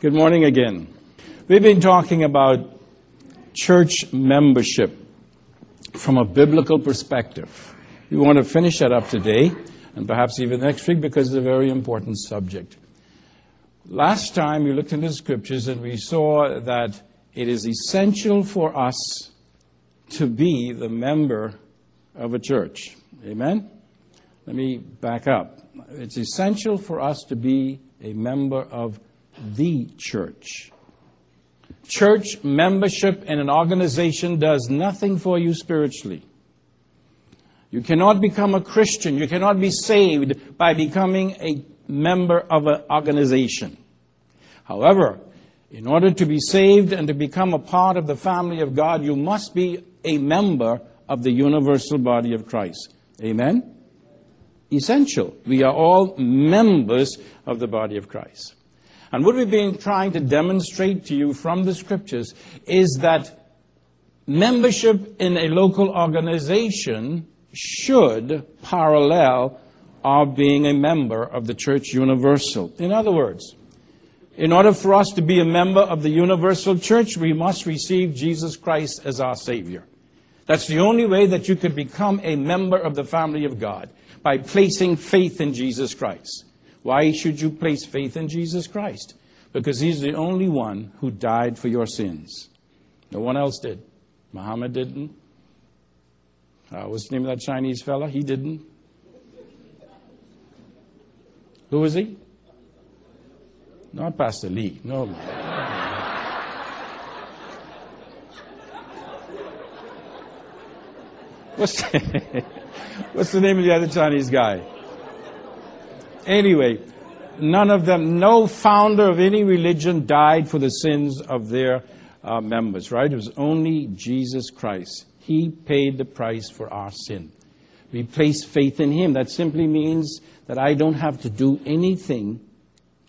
Good morning again. We've been talking about church membership from a biblical perspective. We want to finish that up today and perhaps even next week because it's a very important subject. Last time we looked into the scriptures and we saw that it is essential for us to be the member of a church. Amen? Let me back up. It's essential for us to be a member of the church. Church membership in an organization does nothing for you spiritually. You cannot become a Christian. You cannot be saved by becoming a member of an organization. However, in order to be saved and to become a part of the family of God, you must be a member of the universal body of Christ. Amen? Essential. We are all members of the body of Christ. And what we've been trying to demonstrate to you from the scriptures is that membership in a local organization should parallel our being a member of the church universal. In other words, in order for us to be a member of the universal church, we must receive Jesus Christ as our Savior. That's the only way that you could become a member of the family of God, by placing faith in Jesus Christ. Why should you place faith in Jesus Christ? Because he's the only one who died for your sins. No one else did. Muhammad didn't. Uh, what's the name of that Chinese fella? He didn't. Who was he? Not Pastor Lee. No. What's the, what's the name of the other Chinese guy? Anyway, none of them, no founder of any religion died for the sins of their uh, members, right? It was only Jesus Christ. He paid the price for our sin. We place faith in Him. That simply means that I don't have to do anything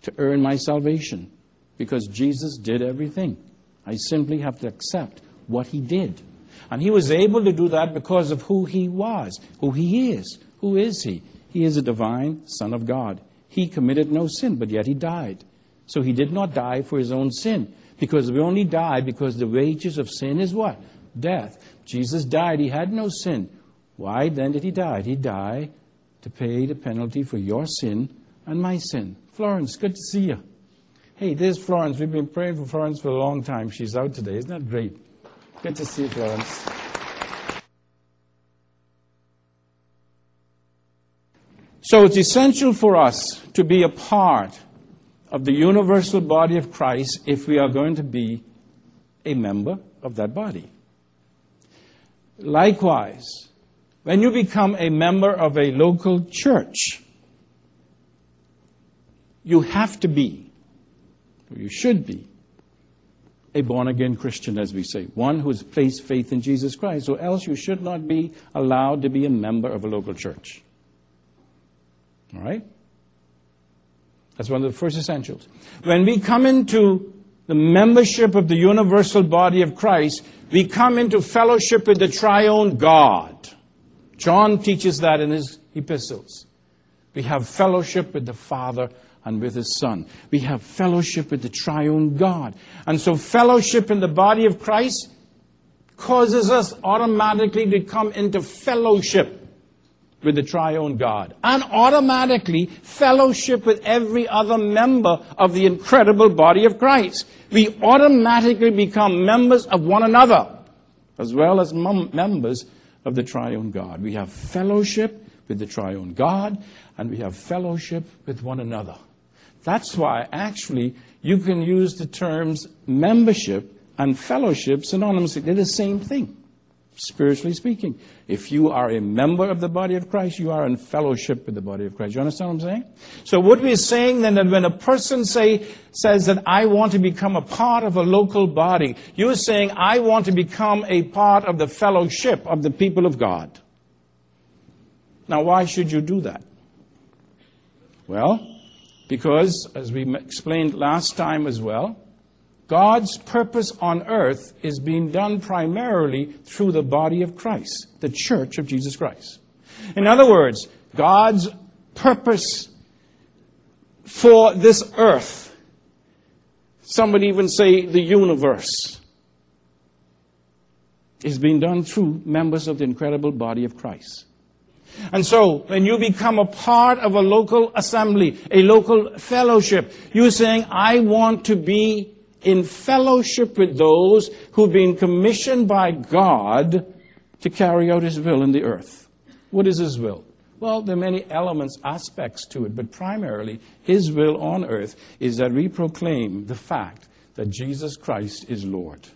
to earn my salvation because Jesus did everything. I simply have to accept what He did. And He was able to do that because of who He was, who He is. Who is He? He is a divine Son of God. He committed no sin, but yet He died. So He did not die for His own sin because we only die because the wages of sin is what? Death. Jesus died. He had no sin. Why then did He die? He died to pay the penalty for your sin and my sin. Florence, good to see you. Hey, there's Florence. We've been praying for Florence for a long time. She's out today. Isn't that great? Good to see you, Florence. So it's essential for us to be a part of the universal body of Christ if we are going to be a member of that body. Likewise, when you become a member of a local church, you have to be, or you should be, a born again Christian, as we say, one who has placed faith in Jesus Christ, or else you should not be allowed to be a member of a local church. All right? That's one of the first essentials. When we come into the membership of the universal body of Christ, we come into fellowship with the triune God. John teaches that in his epistles. We have fellowship with the Father and with his Son. We have fellowship with the triune God. And so, fellowship in the body of Christ causes us automatically to come into fellowship with the triune God and automatically fellowship with every other member of the incredible body of Christ. We automatically become members of one another as well as mem- members of the triune God. We have fellowship with the triune God and we have fellowship with one another. That's why actually you can use the terms membership and fellowship synonymously. They're the same thing spiritually speaking. If you are a member of the body of Christ, you are in fellowship with the body of Christ. You understand what I'm saying? So what we're saying then that when a person say, says that I want to become a part of a local body, you're saying I want to become a part of the fellowship of the people of God. Now why should you do that? Well, because as we explained last time as well, God's purpose on earth is being done primarily through the body of Christ, the church of Jesus Christ. In other words, God's purpose for this earth some would even say the universe, is being done through members of the incredible body of Christ. And so, when you become a part of a local assembly, a local fellowship, you're saying, I want to be in fellowship with those who've been commissioned by God to carry out His will in the earth. What is His will? Well, there are many elements, aspects to it, but primarily, His will on earth is that we proclaim the fact that Jesus Christ is Lord.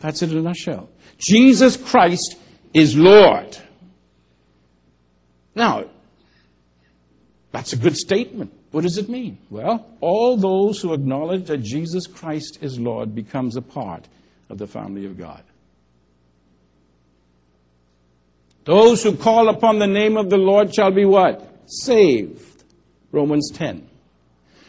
That's it in a nutshell. Jesus Christ is Lord. Now, that's a good statement. What does it mean? Well, all those who acknowledge that Jesus Christ is Lord becomes a part of the family of God. Those who call upon the name of the Lord shall be what? Saved. Romans 10.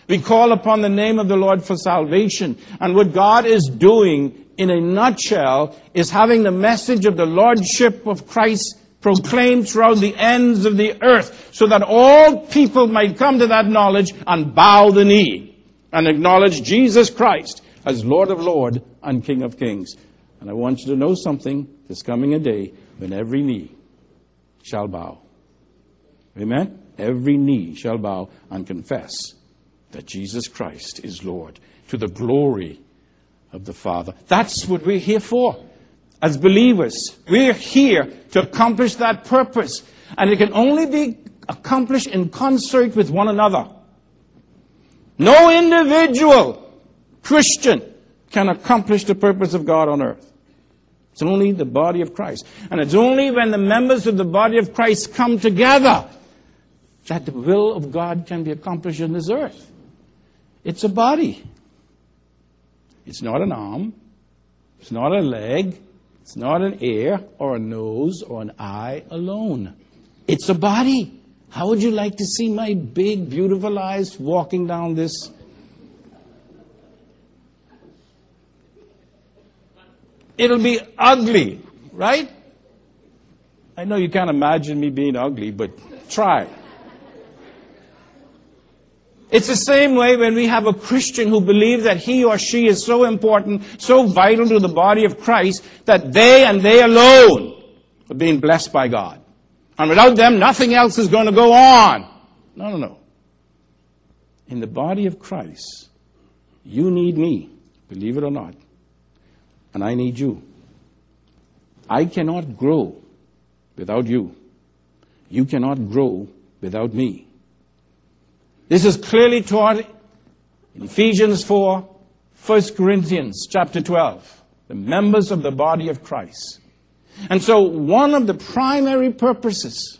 We call upon the name of the Lord for salvation. And what God is doing in a nutshell is having the message of the Lordship of Christ proclaimed throughout the ends of the earth so that all people might come to that knowledge and bow the knee and acknowledge Jesus Christ as Lord of Lords and King of Kings. And I want you to know something. There's coming a day when every knee shall bow. Amen? Every knee shall bow and confess that Jesus Christ is Lord to the glory of the Father. That's what we're here for. As believers, we're here to accomplish that purpose. And it can only be accomplished in concert with one another. No individual Christian can accomplish the purpose of God on earth. It's only the body of Christ. And it's only when the members of the body of Christ come together that the will of God can be accomplished in this earth. It's a body. It's not an arm. It's not a leg. It's not an ear or a nose or an eye alone. It's a body. How would you like to see my big, beautiful eyes walking down this it'll be ugly, right? I know you can't imagine me being ugly, but try. It's the same way when we have a Christian who believes that he or she is so important, so vital to the body of Christ, that they and they alone are being blessed by God. And without them, nothing else is going to go on. No, no, no. In the body of Christ, you need me, believe it or not and I need you. I cannot grow without you. You cannot grow without me. This is clearly taught in Ephesians 4, 1 Corinthians chapter 12, the members of the body of Christ. And so one of the primary purposes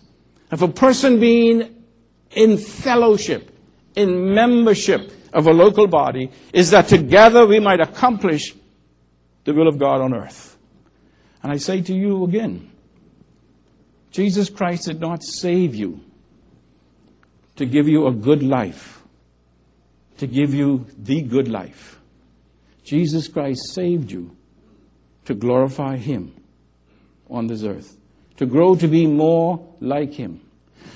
of a person being in fellowship, in membership of a local body, is that together we might accomplish the will of God on earth. And I say to you again, Jesus Christ did not save you to give you a good life, to give you the good life. Jesus Christ saved you to glorify Him on this earth, to grow to be more like Him.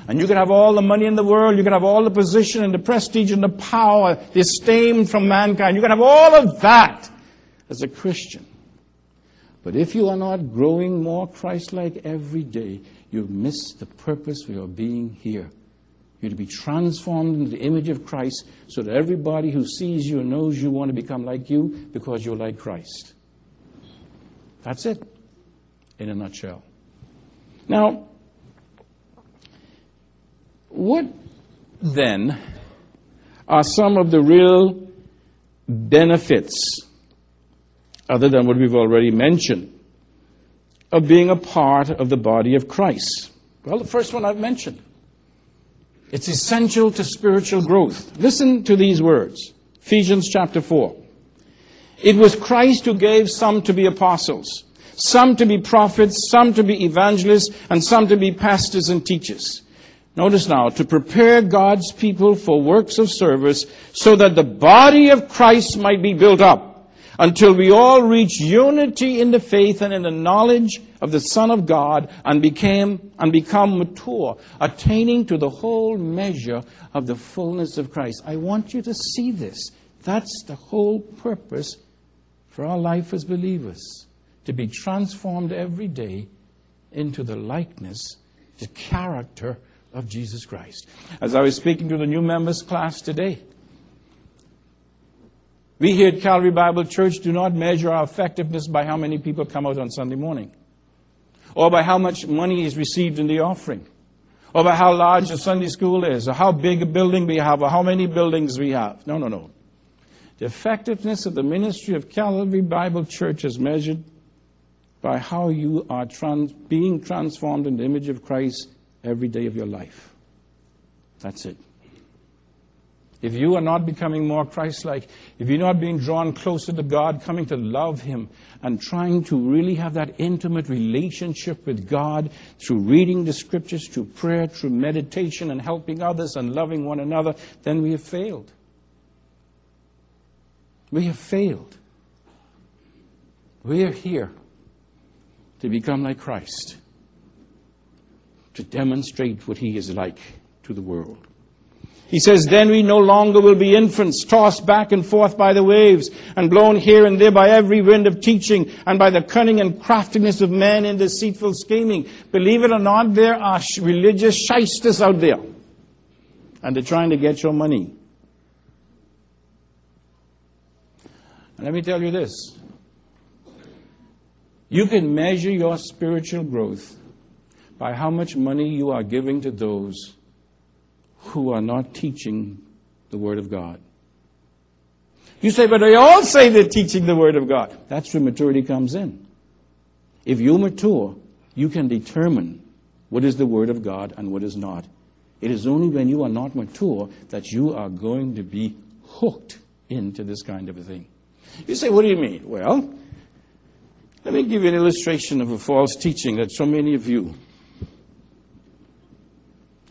And you can have all the money in the world, you can have all the position and the prestige and the power, the esteem from mankind, you can have all of that as a Christian. But if you are not growing more Christ like every day, you miss the purpose for your being here. You're to be transformed into the image of Christ so that everybody who sees you and knows you want to become like you because you're like Christ. That's it, in a nutshell. Now, what then are some of the real benefits other than what we've already mentioned, of being a part of the body of Christ? Well, the first one I've mentioned. It's essential to spiritual growth. Listen to these words. Ephesians chapter 4. It was Christ who gave some to be apostles, some to be prophets, some to be evangelists, and some to be pastors and teachers. Notice now, to prepare God's people for works of service so that the body of Christ might be built up until we all reach unity in the faith and in the knowledge of the Son of God and became and become mature, attaining to the whole measure of the fullness of Christ. I want you to see this. That's the whole purpose for our life as believers to be transformed every day into the likeness, the character of Jesus Christ. As I was speaking to the new members class today, we here at Calvary Bible Church do not measure our effectiveness by how many people come out on Sunday morning, or by how much money is received in the offering, or by how large a Sunday school is, or how big a building we have, or how many buildings we have. No, no, no. The effectiveness of the ministry of Calvary Bible Church is measured by how you are trans- being transformed in the image of Christ every day of your life. That's it. If you are not becoming more Christ like, if you're not being drawn closer to God, coming to love Him, and trying to really have that intimate relationship with God through reading the scriptures, through prayer, through meditation, and helping others and loving one another, then we have failed. We have failed. We are here to become like Christ, to demonstrate what He is like to the world. He says, Then we no longer will be infants, tossed back and forth by the waves, and blown here and there by every wind of teaching, and by the cunning and craftiness of men in deceitful scheming. Believe it or not, there are religious shysters out there. And they're trying to get your money. And let me tell you this. You can measure your spiritual growth by how much money you are giving to those who are not teaching the Word of God. You say, but they all say they're teaching the Word of God. That's where maturity comes in. If you mature, you can determine what is the Word of God and what is not. It is only when you are not mature that you are going to be hooked into this kind of a thing. You say, what do you mean? Well, let me give you an illustration of a false teaching that so many of you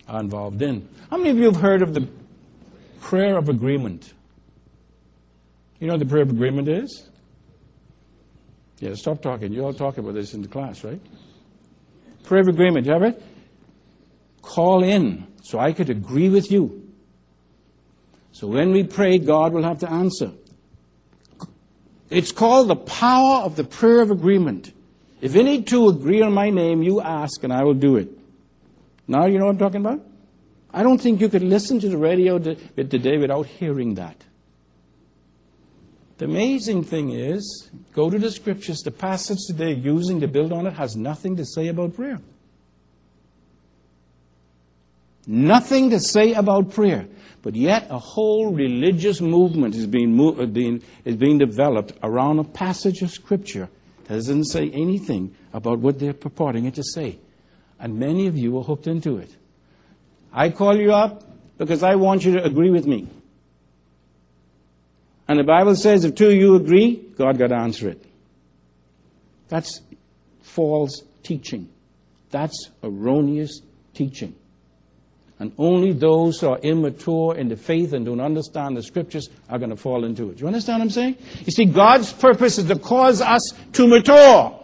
are involved in. How many of you have heard of the prayer of agreement? You know what the prayer of agreement is? Yeah, stop talking. You all talk about this in the class, right? Prayer of agreement. You have it? Call in so I could agree with you. So when we pray, God will have to answer. It's called the power of the prayer of agreement. If any two agree on my name, you ask and I will do it. Now you know what I'm talking about? I don't think you could listen to the radio today without hearing that. The amazing thing is, go to the scriptures, the passage today using to build on it has nothing to say about prayer. Nothing to say about prayer. But yet a whole religious movement is being, uh, being, is being developed around a passage of scripture that doesn't say anything about what they're purporting it to say. And many of you are hooked into it. I call you up because I want you to agree with me. And the Bible says if two of you agree, God got to answer it. That's false teaching. That's erroneous teaching. And only those who are immature in the faith and don't understand the scriptures are going to fall into it. Do you understand what I'm saying? You see, God's purpose is to cause us to mature.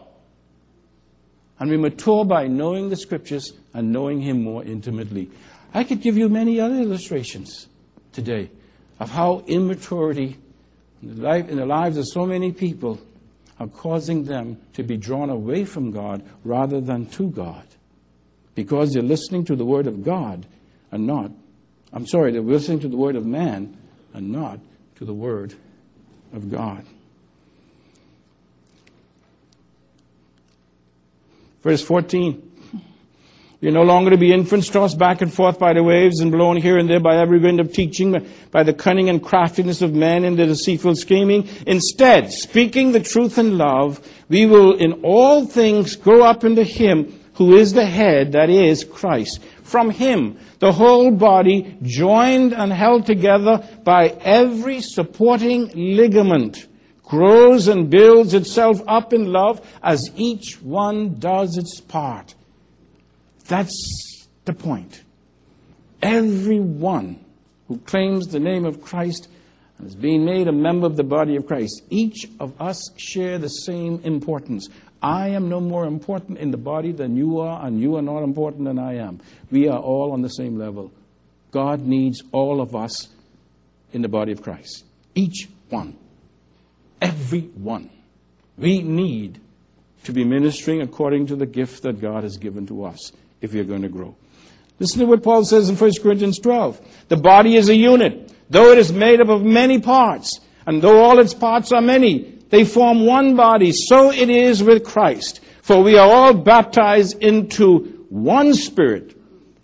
And we mature by knowing the scriptures and knowing Him more intimately. I could give you many other illustrations today of how immaturity in the, life, in the lives of so many people are causing them to be drawn away from God rather than to God. Because they're listening to the Word of God and not, I'm sorry, they're listening to the Word of man and not to the Word of God. Verse 14. You're no longer to be infants tossed back and forth by the waves and blown here and there by every wind of teaching, by the cunning and craftiness of men in their deceitful scheming. Instead, speaking the truth in love, we will in all things grow up into Him who is the head, that is Christ. From Him, the whole body, joined and held together by every supporting ligament, grows and builds itself up in love as each one does its part. That's the point. Everyone who claims the name of Christ and is being made a member of the body of Christ, each of us share the same importance. I am no more important in the body than you are, and you are not important than I am. We are all on the same level. God needs all of us in the body of Christ. Each one. Every one. We need to be ministering according to the gift that God has given to us if we are going to grow. Listen to what Paul says in 1 Corinthians 12. The body is a unit, though it is made up of many parts, and though all its parts are many, they form one body. So it is with Christ. For we are all baptized into one spirit,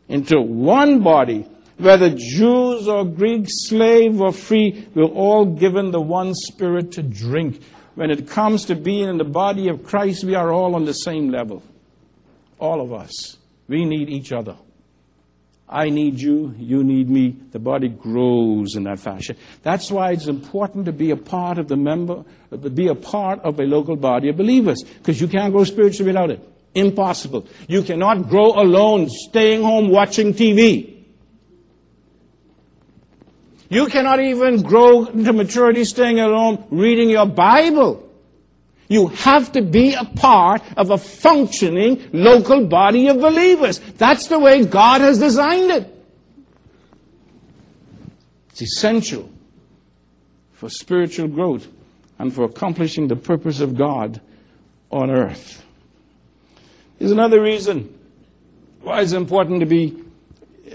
into one body, whether Jews or Greeks, slave or free, we're all given the one spirit to drink. When it comes to being in the body of Christ, we are all on the same level. All of us. We need each other. I need you, you need me. The body grows in that fashion. That's why it's important to be a part of the member, be a part of a local body of believers, because you can't grow spiritually without it. Impossible. You cannot grow alone, staying home watching TV. You cannot even grow to maturity staying alone reading your Bible. You have to be a part of a functioning local body of believers. That's the way God has designed it. It's essential for spiritual growth and for accomplishing the purpose of God on earth. There's another reason why it's important to be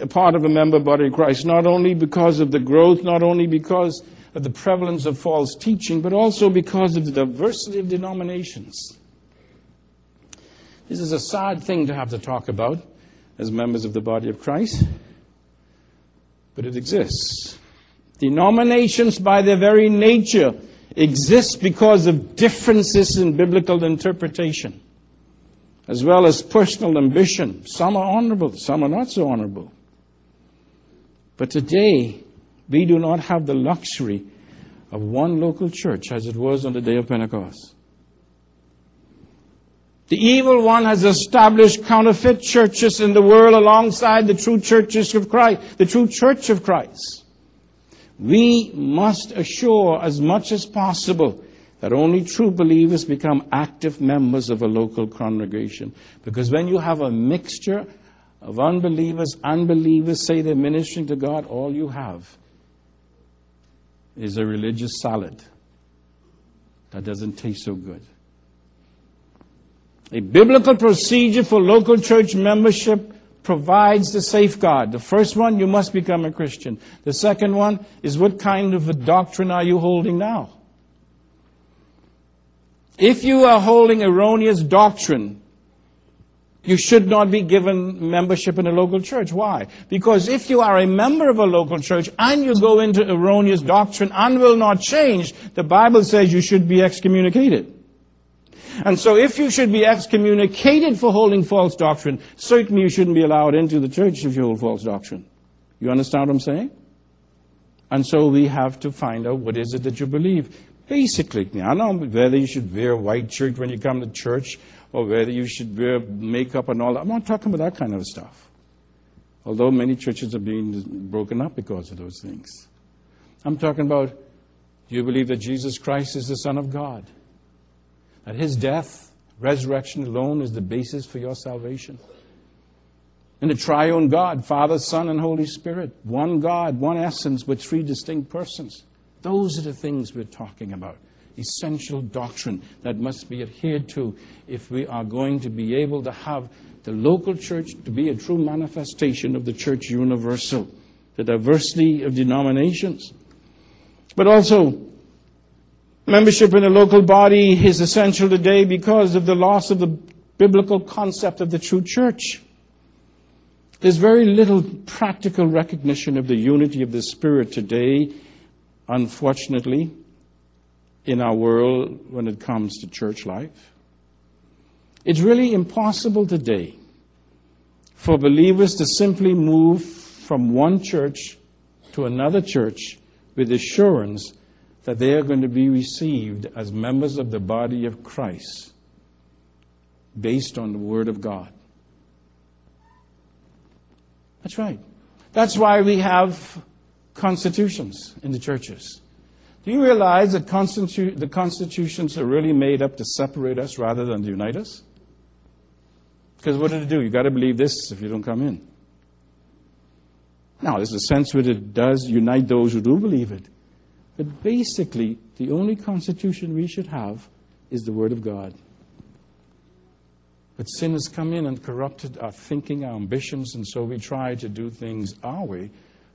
part of a member body of Christ, not only because of the growth, not only because of the prevalence of false teaching, but also because of the diversity of denominations. This is a sad thing to have to talk about as members of the body of Christ, but it exists. Denominations, by their very nature, exist because of differences in biblical interpretation, as well as personal ambition. Some are honorable, some are not so honorable. But today, we do not have the luxury of one local church as it was on the day of Pentecost. The evil one has established counterfeit churches in the world alongside the true churches of Christ, the true church of Christ. We must assure as much as possible that only true believers become active members of a local congregation. Because when you have a mixture of unbelievers, unbelievers say they're ministering to God, all you have is a religious salad that doesn't taste so good. A biblical procedure for local church membership provides the safeguard. The first one, you must become a Christian. The second one is what kind of a doctrine are you holding now? If you are holding erroneous doctrine, you should not be given membership in a local church. Why? Because if you are a member of a local church and you go into erroneous doctrine and will not change, the Bible says you should be excommunicated. And so if you should be excommunicated for holding false doctrine, certainly you shouldn't be allowed into the church if you hold false doctrine. You understand what I'm saying? And so we have to find out what is it that you believe. Basically, I don't know whether you should wear a white shirt when you come to church or whether you should wear makeup and all that. I'm not talking about that kind of stuff. Although many churches are being broken up because of those things. I'm talking about do you believe that Jesus Christ is the Son of God? That his death, resurrection alone is the basis for your salvation? And the triune God, Father, Son, and Holy Spirit. One God, one essence with three distinct persons. Those are the things we're talking about essential doctrine that must be adhered to if we are going to be able to have the local church to be a true manifestation of the church universal, the diversity of denominations. But also, membership in a local body is essential today because of the loss of the biblical concept of the true church. There's very little practical recognition of the unity of the Spirit today, unfortunately in our world when it comes to church life. It's really impossible today for believers to simply move from one church to another church with assurance that they are going to be received as members of the body of Christ based on the Word of God. That's right. That's why we have constitutions in the churches. Do you realize that constitu- the constitutions are really made up to separate us rather than to unite us? Because what did it do? You've got to believe this if you don't come in. Now, there's a sense where it does unite those who do believe it. But basically, the only constitution we should have is the Word of God. But sin has come in and corrupted our thinking, our ambitions, and so we try to do things our way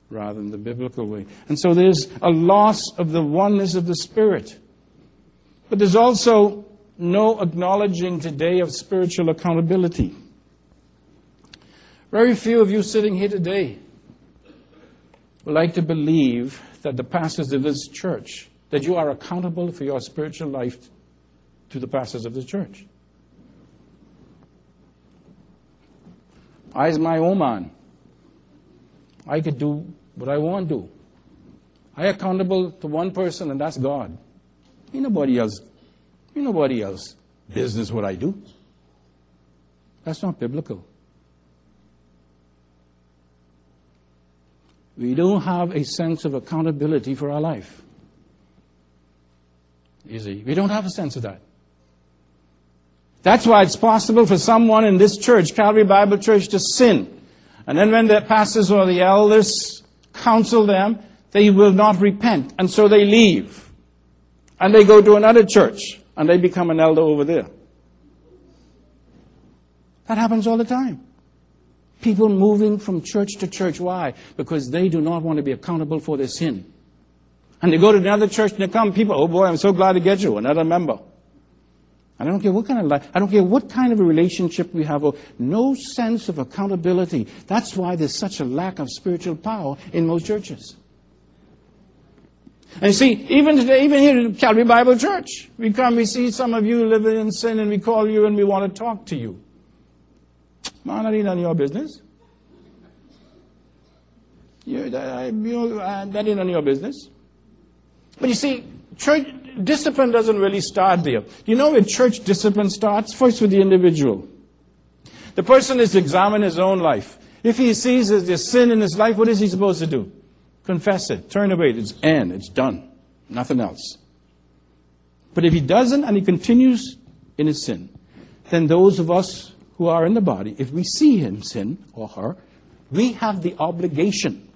rather than the biblical way. And so there's a loss of the oneness of the Spirit. But there's also no acknowledging today of spiritual accountability. Very few of you sitting here today would like to believe that the pastors of this church, that you are accountable for your spiritual life to the pastors of the church. I, I's my own man. I could do what I want to do. I accountable to one person, and that's God. Ain't nobody else. Ain't nobody else business what I do. That's not biblical. We don't have a sense of accountability for our life. See, we don't have a sense of that. That's why it's possible for someone in this church, Calvary Bible Church, to sin. And then when the pastors or the elders counsel them, they will not repent. And so they leave. And they go to another church. And they become an elder over there. That happens all the time. People moving from church to church. Why? Because they do not want to be accountable for their sin. And they go to another church and they come, people, oh boy, I'm so glad to get you, another member. I don't care what kind of life, I don't care what kind of a relationship we have, or no sense of accountability. That's why there's such a lack of spiritual power in most churches. And you see, even today, even here at Calvary Bible Church, we come, we see some of you living in sin, and we call you and we want to talk to you. Man, that ain't none of your business. You, that, you, uh, that ain't none of your business. But you see, church discipline doesn't really start there. You know where church discipline starts? First with the individual. The person is to examine his own life. If he sees there's sin in his life, what is he supposed to do? Confess it. Turn away. It's end. It's done. Nothing else. But if he doesn't and he continues in his sin, then those of us who are in the body, if we see him sin or her, we have the obligation.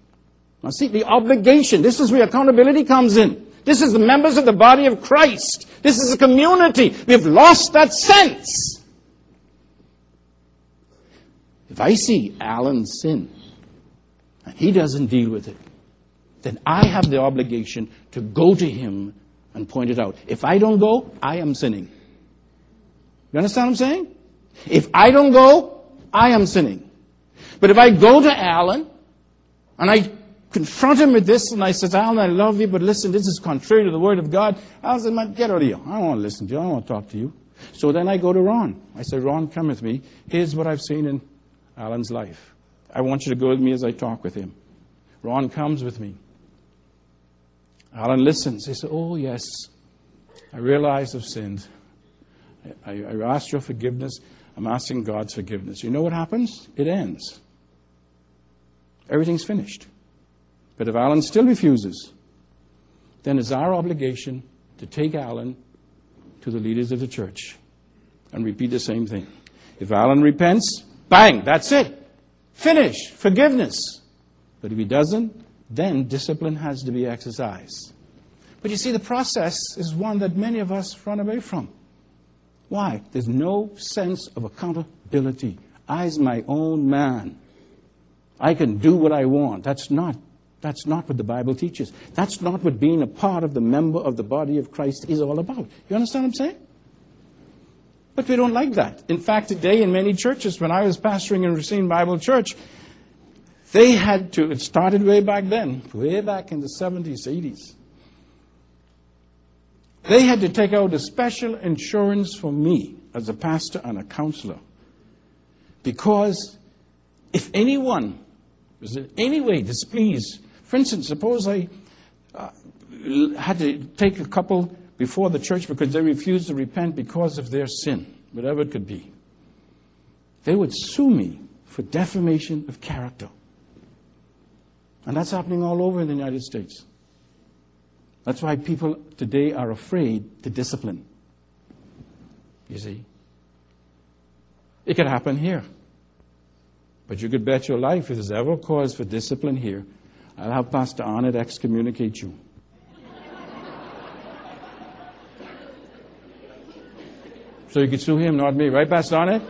Now see, the obligation, this is where accountability comes in. This is the members of the body of Christ. This is a community. We've lost that sense. If I see Alan sin and he doesn't deal with it, then I have the obligation to go to him and point it out. If I don't go, I am sinning. You understand what I'm saying? If I don't go, I am sinning. But if I go to Alan and I confront him with this, and I said, Alan, I love you, but listen, this is contrary to the Word of God. Alan said, man, get out of here. I don't want to listen to you. I don't want to talk to you. So then I go to Ron. I said, Ron, come with me. Here's what I've seen in Alan's life. I want you to go with me as I talk with him. Ron comes with me. Alan listens. He said, Oh, yes, I realize I've sinned. I, I, I asked your forgiveness. I'm asking God's forgiveness. You know what happens? It ends. Everything's finished. But if Alan still refuses, then it's our obligation to take Alan to the leaders of the church and repeat the same thing. If Alan repents, bang, that's it. Finish. Forgiveness. But if he doesn't, then discipline has to be exercised. But you see, the process is one that many of us run away from. Why? There's no sense of accountability. I's my own man. I can do what I want. That's not that's not what the Bible teaches. That's not what being a part of the member of the body of Christ is all about. You understand what I'm saying? But we don't like that. In fact, today in many churches, when I was pastoring in Racine Bible Church, they had to, it started way back then, way back in the 70s, 80s. They had to take out a special insurance for me as a pastor and a counselor. Because if anyone was in any way displeased for instance, suppose I uh, had to take a couple before the church because they refused to repent because of their sin, whatever it could be. They would sue me for defamation of character. And that's happening all over in the United States. That's why people today are afraid to discipline. You see? It could happen here. But you could bet your life if there's ever cause for discipline here, I'll have Pastor Arnett excommunicate you. so you could sue him, not me, right, Pastor Arnett?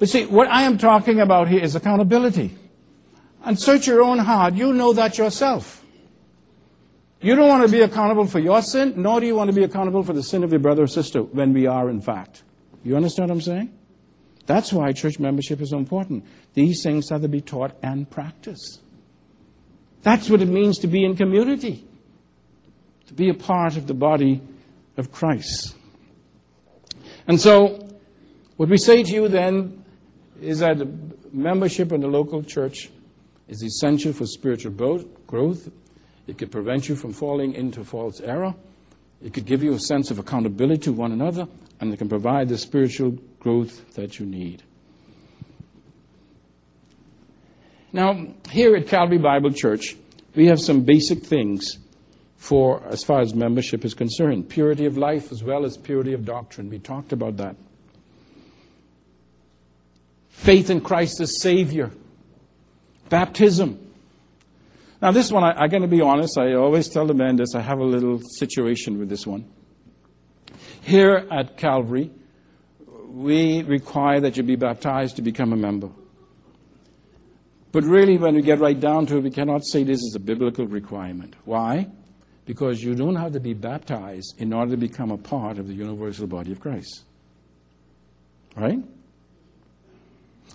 But see, what I am talking about here is accountability. And search your own heart. You know that yourself. You don't want to be accountable for your sin, nor do you want to be accountable for the sin of your brother or sister when we are, in fact. You understand what I'm saying? That's why church membership is so important. These things have to be taught and practiced. That's what it means to be in community, to be a part of the body of Christ. And so, what we say to you then is that membership in the local church is essential for spiritual growth. It could prevent you from falling into false error. It could give you a sense of accountability to one another, and it can provide the spiritual growth that you need. Now, here at Calvary Bible Church, we have some basic things for as far as membership is concerned purity of life as well as purity of doctrine. We talked about that. Faith in Christ as Savior, baptism. Now, this one, I, am going to be honest, I always tell the men this, I have a little situation with this one. Here at Calvary, we require that you be baptized to become a member. But really, when we get right down to it, we cannot say this is a biblical requirement. Why? Because you don't have to be baptized in order to become a part of the universal body of Christ. Right?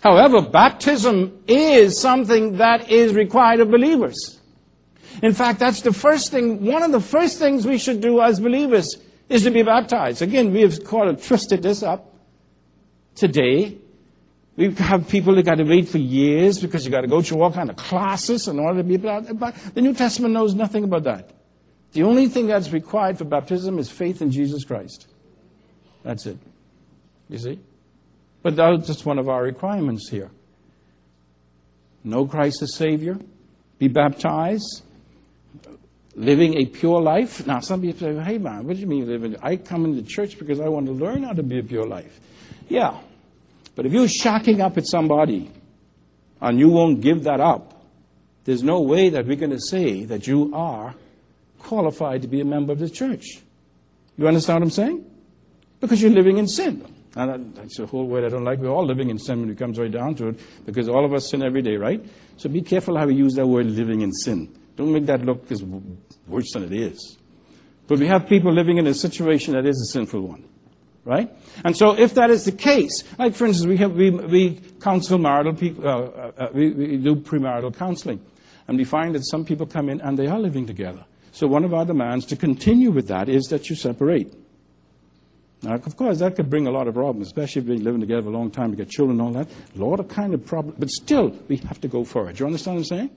However, baptism is something that is required of believers. In fact, that's the first thing, one of the first things we should do as believers is to be baptized. Again, we have kind of twisted this up today we have people that got to wait for years because you got to go through all kind of classes in order to be baptized. The New Testament knows nothing about that. The only thing that's required for baptism is faith in Jesus Christ. That's it. You see? But that's just one of our requirements here. Know Christ as Savior, be baptized, living a pure life. Now, some people say, hey man, what do you mean living? I come into church because I want to learn how to be a pure life. Yeah, but if you're shocking up at somebody and you won't give that up, there's no way that we're going to say that you are qualified to be a member of the church. You understand what I'm saying? Because you're living in sin. And that's a whole word I don't like. We're all living in sin when it comes right down to it, because all of us sin every day, right? So be careful how we use that word living in sin. Don't make that look as worse than it is. But we have people living in a situation that is a sinful one. Right? And so if that is the case, like for instance, we, have, we, we counsel marital people, uh, uh, uh, we, we do premarital counseling. And we find that some people come in and they are living together. So one of our demands to continue with that is that you separate. Now, of course, that could bring a lot of problems, especially if you've been living together a long time, you get children and all that. A lot of kind of problems. But still, we have to go for it. Do you understand what I'm saying?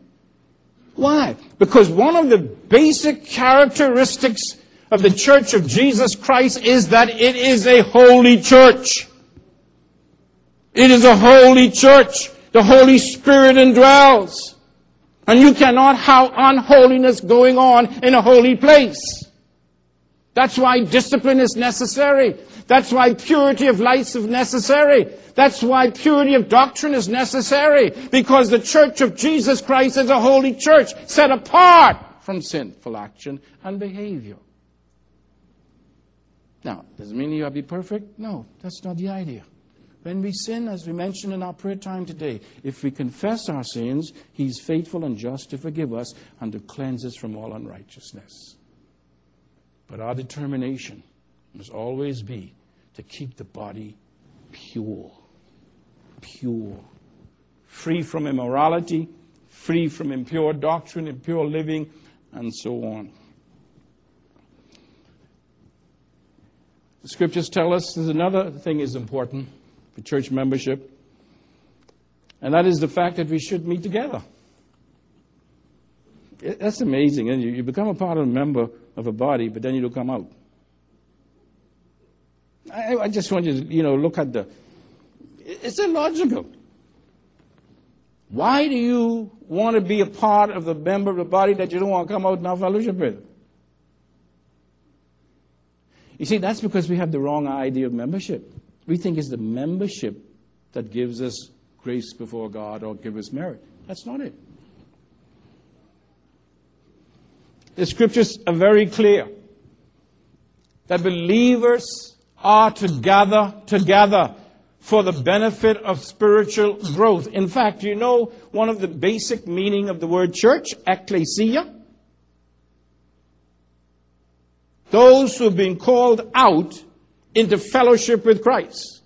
Why? Because one of the basic characteristics of the church of Jesus Christ is that it is a holy church. It is a holy church. The Holy Spirit indwells. And you cannot have unholiness going on in a holy place. That's why discipline is necessary. That's why purity of life is necessary. That's why purity of doctrine is necessary. Because the church of Jesus Christ is a holy church set apart from sinful action and behavior. Now, does it mean you have to be perfect? No, that's not the idea. When we sin, as we mentioned in our prayer time today, if we confess our sins, He's faithful and just to forgive us and to cleanse us from all unrighteousness. But our determination must always be to keep the body pure. Pure. Free from immorality, free from impure doctrine, impure living, and so on. The scriptures tell us there's another thing is important for church membership, and that is the fact that we should meet together. That's amazing. And you become a part of a member of a body, but then you don't come out. I, I just want you to, you know, look at the. It's illogical. Why do you want to be a part of the member of the body that you don't want to come out have fellowship with? You see, that's because we have the wrong idea of membership. We think it's the membership that gives us grace before God or gives us merit. That's not it. The scriptures are very clear. that believers are to gather together for the benefit of spiritual growth. In fact, you know one of the basic meaning of the word church, ecclesia? Those who have been called out into fellowship with Christ.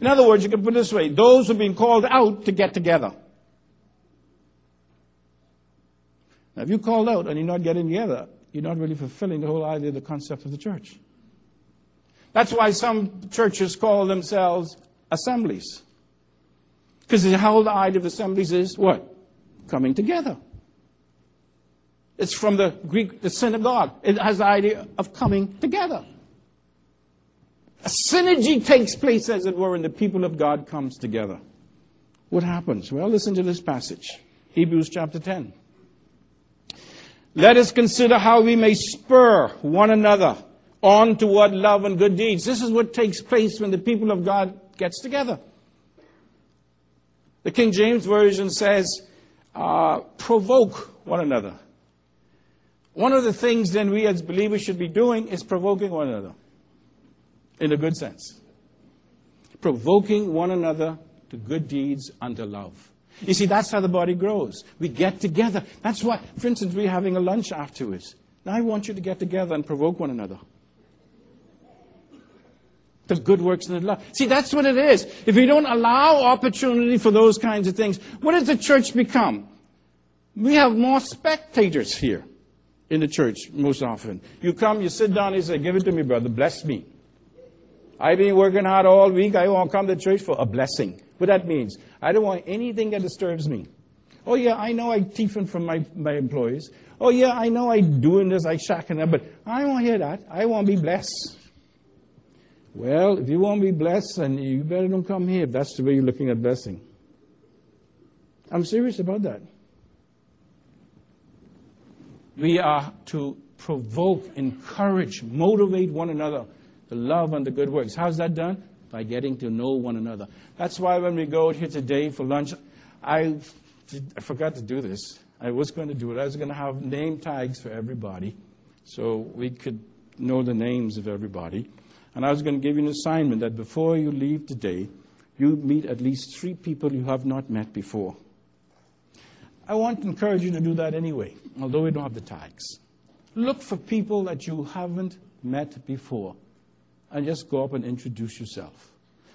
In other words, you can put it this way those who have been called out to get together. Now, if you're called out and you're not getting together, you're not really fulfilling the whole idea of the concept of the church. That's why some churches call themselves assemblies. Because the whole idea of assemblies is what? Coming together. It's from the Greek, the synagogue. It has the idea of coming together. A synergy takes place, as it were, and the people of God comes together. What happens? Well, listen to this passage. Hebrews chapter 10. Let us consider how we may spur one another on toward love and good deeds. This is what takes place when the people of God gets together. The King James Version says, uh, provoke one another. One of the things then we as believers should be doing is provoking one another. In a good sense. Provoking one another to good deeds unto love. You see, that's how the body grows. We get together. That's why, for instance, we're having a lunch afterwards. Now I want you to get together and provoke one another. The good works and the love. See, that's what it is. If we don't allow opportunity for those kinds of things, what does the church become? We have more spectators here in the church most often. You come, you sit down, you say, Give it to me, brother, bless me. I've been working hard all week. I want to come to church for a blessing. What that means, I don't want anything that disturbs me. Oh, yeah, I know I'm thieving from my, my employees. Oh, yeah, I know I'm doing this, I'm shacking up, but I to hear that. I want to be blessed. Well, if you want to be blessed, then you better don't come here if that's the way you're looking at blessing. I'm serious about that we are to provoke, encourage, motivate one another to love and the good works. How's that done? By getting to know one another. That's why when we go out here today for lunch, I, I forgot to do this. I was going to do it. I was going to have name tags for everybody so we could know the names of everybody. And I was going to give you an assignment that before you leave today, you meet at least three people you have not met before. I want to encourage you to do that anyway, although we don't have the tags. Look for people that you haven't met before and just go up and introduce yourself.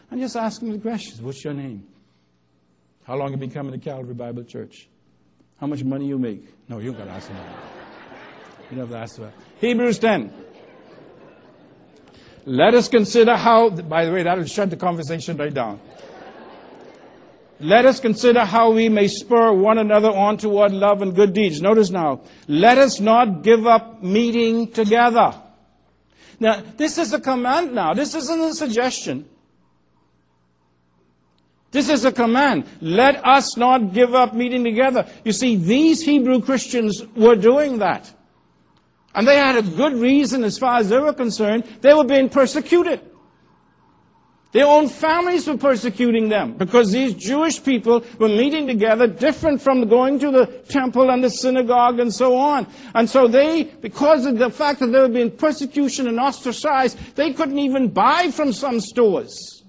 And just ask them the questions. What's your name? How long have you been coming to Calvary Bible Church? How much money you make? No, you don't got to ask them that. You don't have to ask that. Hebrews 10. Let us consider how, by the way, that'll shut the conversation right down. Let us consider how we may spur one another on toward love and good deeds. Notice now, let us not give up meeting together. Now, this is a command now. This isn't a suggestion. This is a command. Let us not give up meeting together. You see, these Hebrew Christians were doing that. And they had a good reason as far as they were concerned. They were being persecuted. Their own families were persecuting them because these Jewish people were meeting together different from going to the temple and the synagogue and so on. And so they, because of the fact that they were being persecution and ostracized, they couldn't even buy from some stores.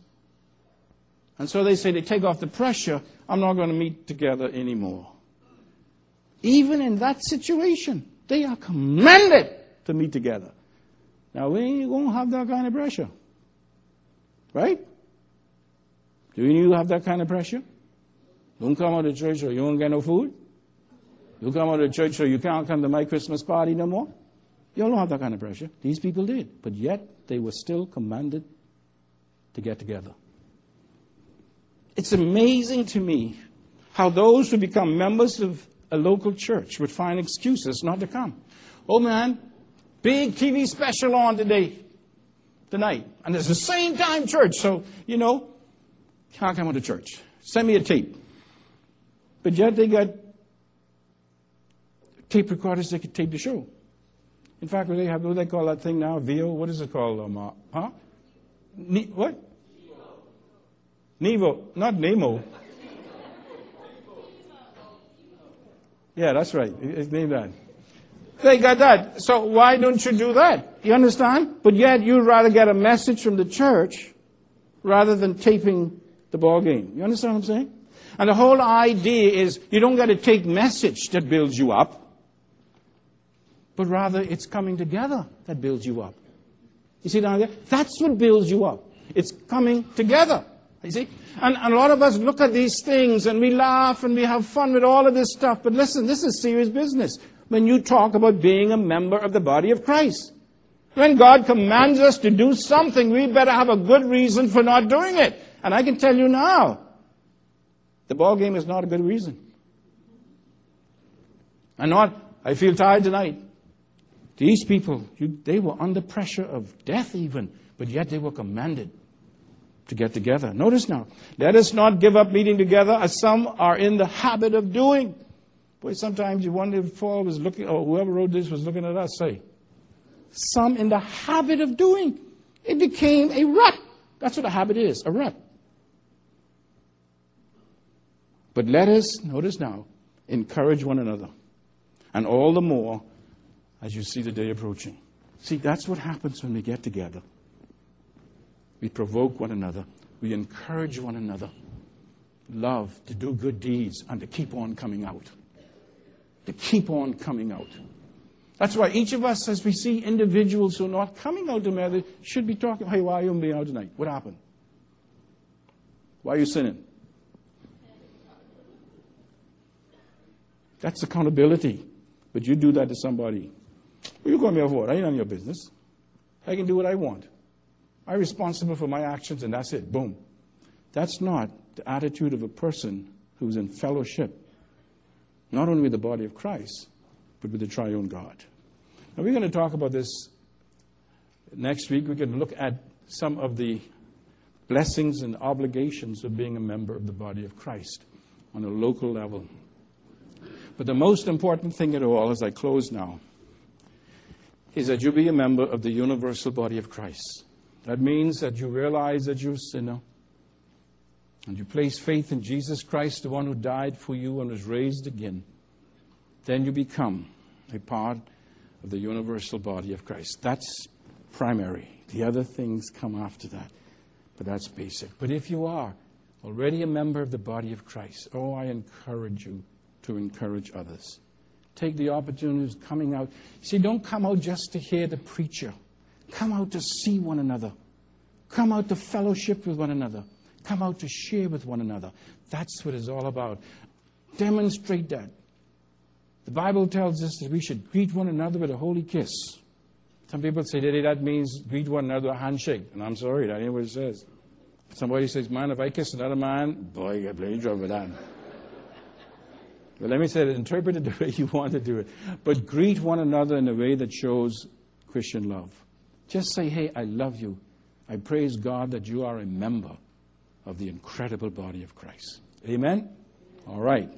And so they say they take off the pressure, I'm not going to meet together anymore. Even in that situation, they are commanded to meet together. Now we to have that kind of pressure. Right? Do you have that kind of pressure? Don't come out of church or you won't get no food? You come out of church or you can't come to my Christmas party no more? You don't have that kind of pressure. These people did. But yet they were still commanded to get together. It's amazing to me how those who become members of a local church would find excuses not to come. Oh man, big TV special on today tonight. And it's the same time church, so, you know, can't come to church. Send me a tape. But yet they got tape recorders that could tape the show. In fact, what they have, what do they call that thing now? VO? What is it called? Um, uh, huh? Ne- what? Nevo. Not Nemo. Yeah, that's right. It's named that. They got that. So why don't you do that? You understand? But yet you'd rather get a message from the church rather than taping the ball game. You understand what I'm saying? And the whole idea is you don't got to take message that builds you up, but rather it's coming together that builds you up. You see down there? That's what builds you up. It's coming together. You see? And, and a lot of us look at these things and we laugh and we have fun with all of this stuff. But listen, this is serious business when you talk about being a member of the body of Christ. When God commands us to do something, we better have a good reason for not doing it. And I can tell you now, the ball game is not a good reason. And not, I feel tired tonight. These people, you, they were under pressure of death even, but yet they were commanded to get together. Notice now, let us not give up meeting together as some are in the habit of doing. Boy, sometimes you wonder if Paul was looking, or whoever wrote this was looking at us, say, some in the habit of doing. It became a rut. That's what a habit is, a rut. But let us, notice now, encourage one another. And all the more as you see the day approaching. See, that's what happens when we get together. We provoke one another. We encourage one another. Love to do good deeds and to keep on coming out. To keep on coming out. That's why each of us, as we see individuals who are not coming out to together, should be talking, hey, why are you being out tonight? What happened? Why are you sinning? That's accountability. But you do that to somebody well, you call me a what? I ain't on your business. I can do what I want. I'm responsible for my actions, and that's it. Boom. That's not the attitude of a person who's in fellowship, not only with the body of Christ, but with the triune God. Now, we're going to talk about this next week. We're going to look at some of the blessings and obligations of being a member of the body of Christ on a local level. But the most important thing at all, as I close now, is that you be a member of the universal body of Christ. That means that you realize that you're a sinner and you place faith in Jesus Christ, the one who died for you and was raised again. Then you become a part of the universal body of Christ. That's primary. The other things come after that, but that's basic. But if you are already a member of the body of Christ, oh, I encourage you to encourage others. Take the opportunities coming out. See, don't come out just to hear the preacher. Come out to see one another. Come out to fellowship with one another. Come out to share with one another. That's what it's all about. Demonstrate that. The Bible tells us that we should greet one another with a holy kiss. Some people say that that means greet one another with a handshake. And I'm sorry, that ain't what it says. Somebody says, man, if I kiss another man, boy, you get plenty trouble with that. But let me say it, interpret it the way you want to do it. But greet one another in a way that shows Christian love. Just say, hey, I love you. I praise God that you are a member of the incredible body of Christ. Amen? All right.